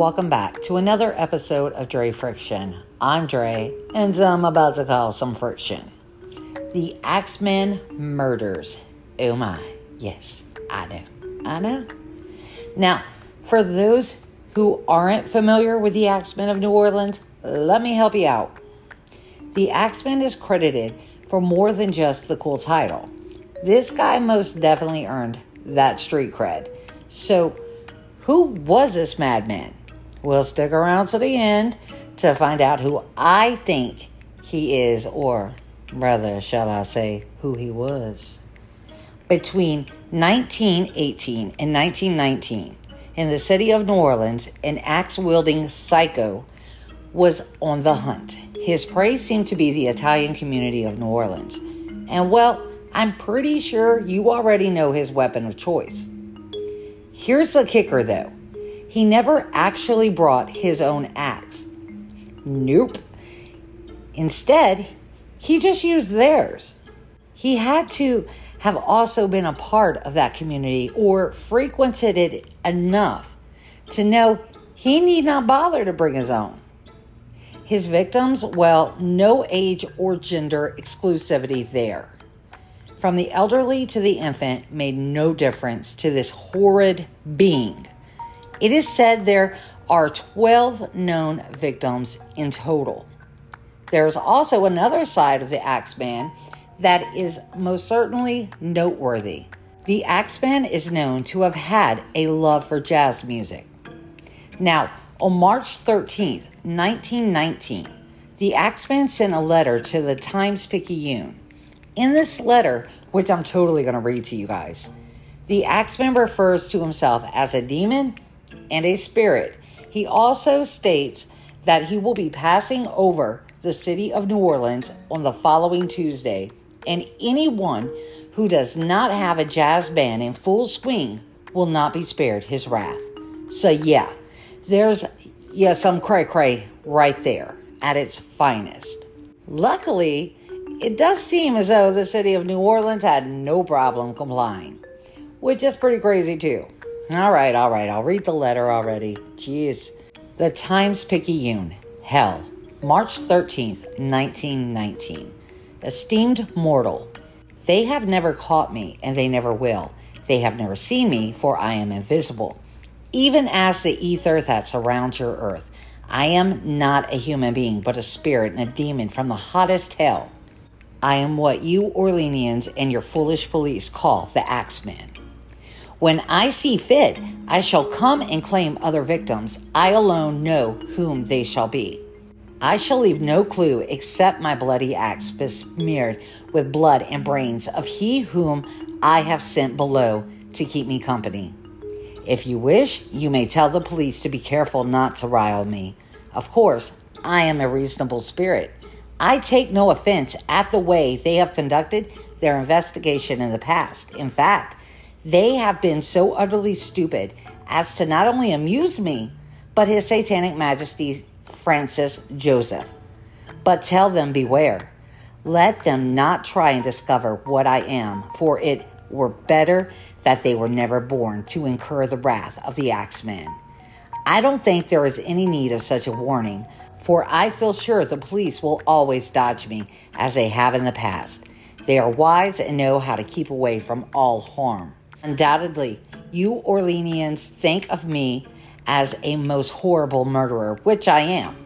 welcome back to another episode of Dre Friction. I'm Dre, and I'm about to cause some friction. The Axemen murders. Oh my, yes, I know, I know. Now, for those who aren't familiar with the Axemen of New Orleans, let me help you out. The Axemen is credited for more than just the cool title. This guy most definitely earned that street cred. So, who was this madman? We'll stick around to the end to find out who I think he is, or rather, shall I say, who he was. Between 1918 and 1919, in the city of New Orleans, an axe wielding psycho was on the hunt. His prey seemed to be the Italian community of New Orleans. And well, I'm pretty sure you already know his weapon of choice. Here's the kicker though he never actually brought his own axe. Nope. Instead, he just used theirs. He had to have also been a part of that community or frequented it enough to know he need not bother to bring his own. His victims, well, no age or gender exclusivity there. From the elderly to the infant made no difference to this horrid being. It is said there are 12 known victims in total. There is also another side of the Axeman that is most certainly noteworthy. The Axeman is known to have had a love for jazz music. Now, on March 13th, 1919, the Axeman sent a letter to the Times Picayune. In this letter, which I'm totally going to read to you guys, the Axeman refers to himself as a demon and a spirit. He also states that he will be passing over the city of New Orleans on the following Tuesday, and anyone who does not have a jazz band in full swing will not be spared his wrath. So, yeah, there's yeah, some cray cray right there at its finest. Luckily, it does seem as though the city of New Orleans had no problem complying, which is pretty crazy too. All right, all right, I'll read the letter already. Jeez. The Times Picayune, Hell, March 13th, 1919. Esteemed mortal, they have never caught me, and they never will. They have never seen me, for I am invisible. Even as the ether that surrounds your earth, I am not a human being, but a spirit and a demon from the hottest hell. I am what you Orleanians and your foolish police call the Axeman. When I see fit, I shall come and claim other victims. I alone know whom they shall be. I shall leave no clue except my bloody axe besmeared with blood and brains of he whom I have sent below to keep me company. If you wish, you may tell the police to be careful not to rile me. Of course, I am a reasonable spirit. I take no offense at the way they have conducted their investigation in the past. In fact, they have been so utterly stupid as to not only amuse me, but His Satanic Majesty Francis Joseph. But tell them beware. Let them not try and discover what I am, for it were better that they were never born to incur the wrath of the Axeman. I don't think there is any need of such a warning, for I feel sure the police will always dodge me as they have in the past. They are wise and know how to keep away from all harm. Undoubtedly, you Orleanians think of me as a most horrible murderer, which I am.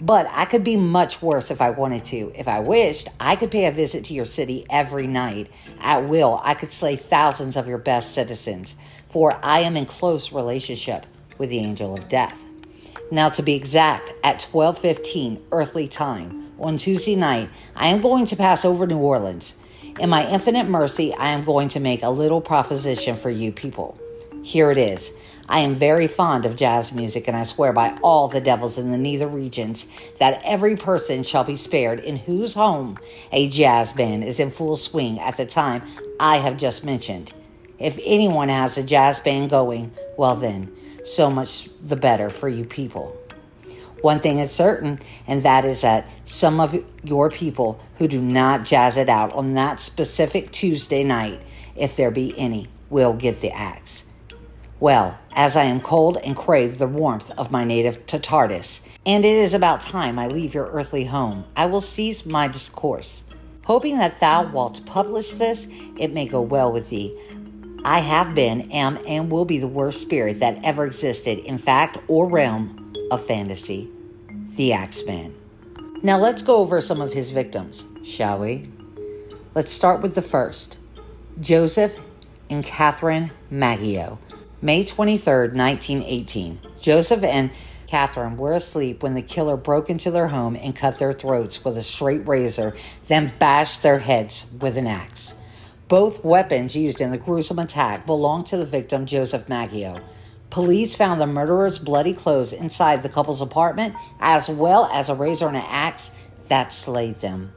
But I could be much worse if I wanted to. If I wished, I could pay a visit to your city every night. At will, I could slay thousands of your best citizens, for I am in close relationship with the angel of death. Now to be exact, at 12:15 earthly time on Tuesday night, I am going to pass over New Orleans. In my infinite mercy, I am going to make a little proposition for you people. Here it is. I am very fond of jazz music, and I swear by all the devils in the nether regions that every person shall be spared in whose home a jazz band is in full swing at the time I have just mentioned. If anyone has a jazz band going, well, then, so much the better for you people. One thing is certain, and that is that some of your people who do not jazz it out on that specific Tuesday night, if there be any, will get the axe. Well, as I am cold and crave the warmth of my native Tartarus, and it is about time I leave your earthly home. I will cease my discourse. Hoping that thou wilt publish this, it may go well with thee. I have been, am, and will be the worst spirit that ever existed in fact or realm of fantasy. The Axeman. Now let's go over some of his victims, shall we? Let's start with the first Joseph and Catherine Maggio. May 23, 1918. Joseph and Catherine were asleep when the killer broke into their home and cut their throats with a straight razor, then bashed their heads with an axe. Both weapons used in the gruesome attack belonged to the victim, Joseph Maggio. Police found the murderer's bloody clothes inside the couple's apartment, as well as a razor and an axe that slayed them.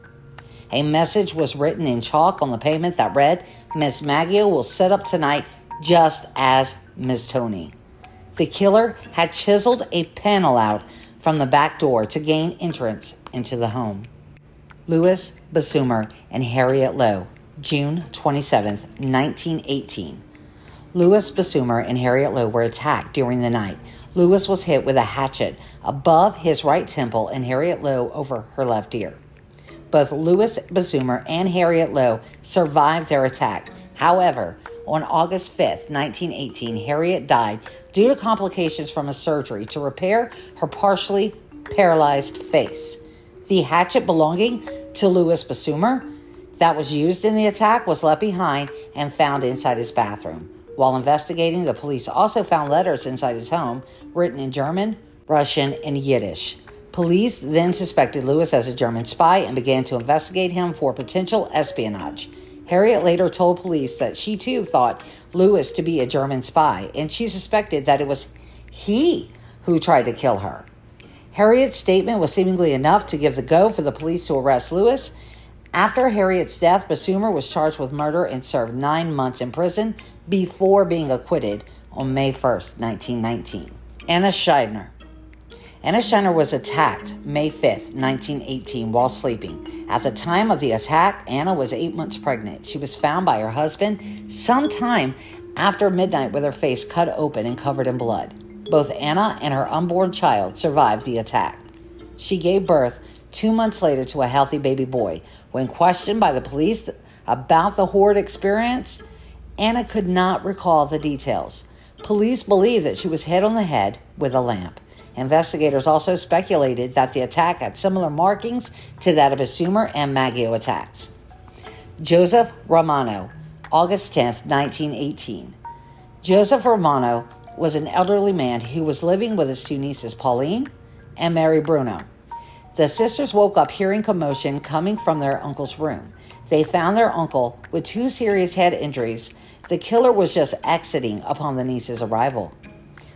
A message was written in chalk on the pavement that read, Miss Maggio will sit up tonight just as Miss Tony. The killer had chiseled a panel out from the back door to gain entrance into the home. Louis Besumer and Harriet Lowe, June 27, 1918. Louis Besumer and Harriet Lowe were attacked during the night. Louis was hit with a hatchet above his right temple and Harriet Lowe over her left ear. Both Louis Besumer and Harriet Lowe survived their attack. However, on August 5th, 1918, Harriet died due to complications from a surgery to repair her partially paralyzed face. The hatchet belonging to Louis Besumer that was used in the attack was left behind and found inside his bathroom. While investigating, the police also found letters inside his home written in German, Russian, and Yiddish. Police then suspected Louis as a German spy and began to investigate him for potential espionage. Harriet later told police that she too thought Louis to be a German spy, and she suspected that it was he who tried to kill her. Harriet's statement was seemingly enough to give the go for the police to arrest Louis. After Harriet's death, Besumer was charged with murder and served nine months in prison before being acquitted on May 1st, 1919. Anna Scheidner. Anna Scheidner was attacked May 5th, 1918, while sleeping. At the time of the attack, Anna was eight months pregnant. She was found by her husband sometime after midnight with her face cut open and covered in blood. Both Anna and her unborn child survived the attack. She gave birth two months later to a healthy baby boy. When questioned by the police about the horrid experience, Anna could not recall the details. Police believe that she was hit on the head with a lamp. Investigators also speculated that the attack had similar markings to that of Besumer and Maggio attacks. Joseph Romano, August 10, 1918. Joseph Romano was an elderly man who was living with his two nieces, Pauline and Mary Bruno. The sisters woke up hearing commotion coming from their uncle's room. They found their uncle with two serious head injuries. The killer was just exiting upon the niece's arrival.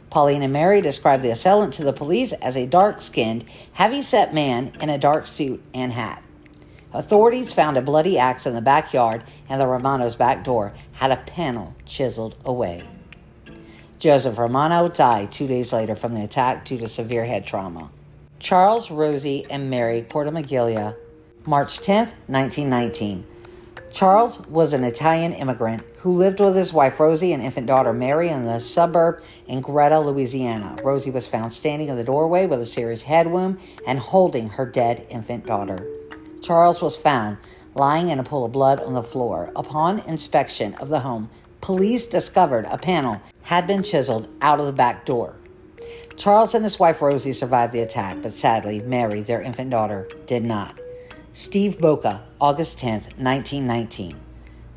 Pauline and Mary described the assailant to the police as a dark skinned, heavy set man in a dark suit and hat. Authorities found a bloody axe in the backyard, and the Romano's back door had a panel chiseled away. Joseph Romano died two days later from the attack due to severe head trauma. Charles, Rosie, and Mary Portamaglia, March 10, 1919. Charles was an Italian immigrant who lived with his wife Rosie and infant daughter Mary in the suburb in Gretna, Louisiana. Rosie was found standing in the doorway with a serious head wound and holding her dead infant daughter. Charles was found lying in a pool of blood on the floor. Upon inspection of the home, police discovered a panel had been chiseled out of the back door. Charles and his wife Rosie survived the attack, but sadly, Mary, their infant daughter, did not. Steve Boca, August 10, 1919.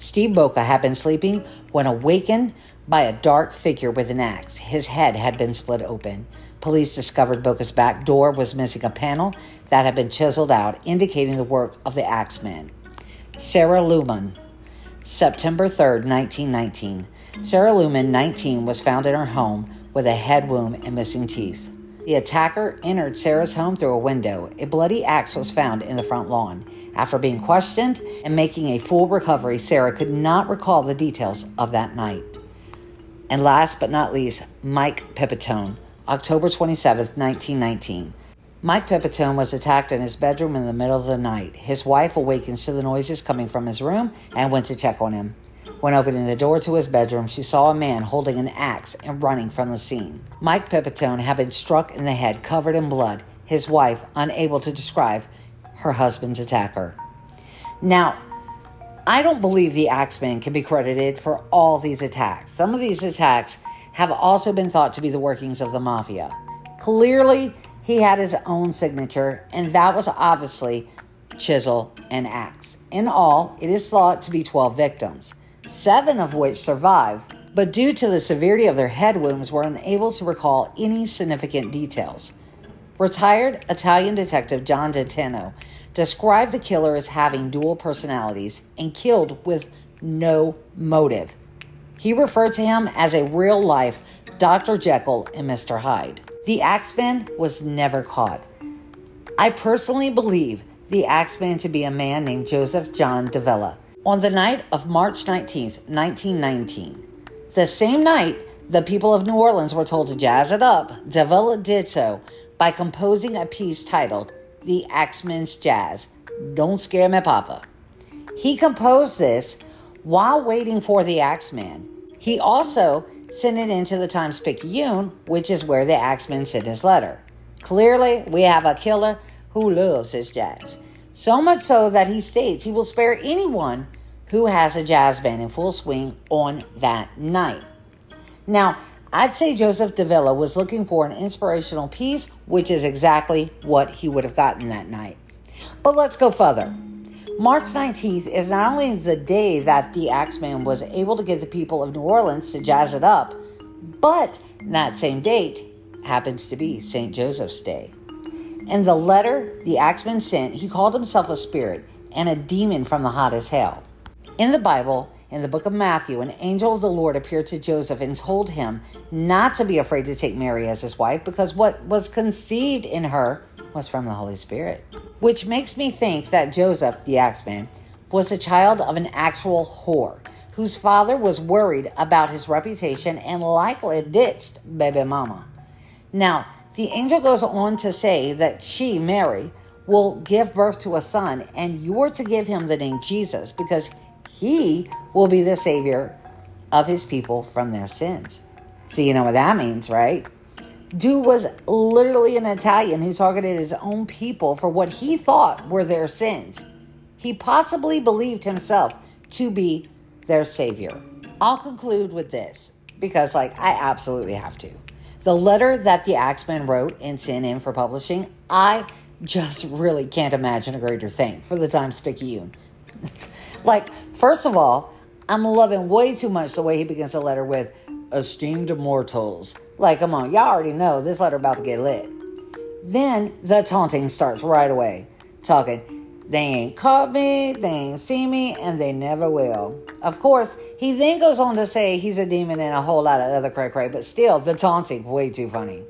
Steve Boca had been sleeping when awakened by a dark figure with an axe. His head had been split open. Police discovered Boca's back door was missing a panel that had been chiseled out, indicating the work of the axeman. Sarah Luman, September 3, 1919. Sarah Luman, 19, was found in her home with a head wound and missing teeth. The attacker entered Sarah's home through a window. A bloody axe was found in the front lawn. After being questioned and making a full recovery, Sarah could not recall the details of that night. And last but not least, Mike Pipitone, October 27, 1919. Mike Pipitone was attacked in his bedroom in the middle of the night. His wife awakens to the noises coming from his room and went to check on him. When opening the door to his bedroom, she saw a man holding an axe and running from the scene. Mike Pipitone had been struck in the head, covered in blood, his wife unable to describe her husband's attacker. Now, I don't believe the Axeman can be credited for all these attacks. Some of these attacks have also been thought to be the workings of the mafia. Clearly, he had his own signature, and that was obviously chisel and axe. In all, it is thought to be 12 victims, seven of which survived, but due to the severity of their head wounds, were unable to recall any significant details. Retired Italian detective John Deteno described the killer as having dual personalities and killed with no motive. He referred to him as a real life Dr. Jekyll and Mr. Hyde. The Axeman was never caught. I personally believe the Axeman to be a man named Joseph John Davila. On the night of March 19th, 1919, the same night the people of New Orleans were told to jazz it up, Davila did so by composing a piece titled the Axeman's Jazz. Don't scare me, Papa. He composed this while waiting for the Axeman. He also sent it into the Times Picayune, which is where the Axeman sent his letter. Clearly, we have a killer who loves his jazz. So much so that he states he will spare anyone who has a jazz band in full swing on that night. Now, I'd say Joseph Davila was looking for an inspirational piece, which is exactly what he would have gotten that night. But let's go further. March 19th is not only the day that the Axeman was able to get the people of New Orleans to jazz it up, but that same date happens to be St. Joseph's Day. In the letter the Axeman sent, he called himself a spirit and a demon from the hottest hell. In the Bible, in the book of Matthew, an angel of the Lord appeared to Joseph and told him not to be afraid to take Mary as his wife because what was conceived in her was from the Holy Spirit. Which makes me think that Joseph, the Axeman, was a child of an actual whore whose father was worried about his reputation and likely ditched baby mama. Now, the angel goes on to say that she, Mary, will give birth to a son, and you're to give him the name Jesus because he will be the savior of his people from their sins. So you know what that means, right? Dude was literally an Italian who targeted his own people for what he thought were their sins. He possibly believed himself to be their savior. I'll conclude with this because, like, I absolutely have to. The letter that the Axeman wrote and sent in for publishing, I just really can't imagine a greater thing for the Times Picayune. like, first of all, I'm loving way too much the way he begins the letter with esteemed mortals. Like, come on, y'all already know this letter about to get lit. Then the taunting starts right away, talking. They ain't caught me, they ain't seen me, and they never will. Of course, he then goes on to say he's a demon and a whole lot of other cray cray, but still, the taunting, way too funny.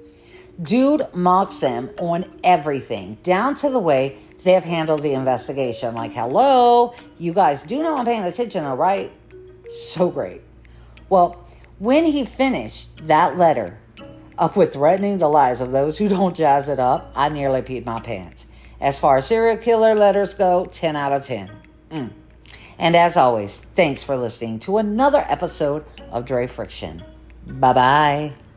Dude mocks them on everything, down to the way they have handled the investigation. Like, hello, you guys do know I'm paying attention, though, right? So great. Well, when he finished that letter up with threatening the lives of those who don't jazz it up, I nearly peed my pants. As far as serial killer letters go, 10 out of 10. Mm. And as always, thanks for listening to another episode of Dre Friction. Bye bye.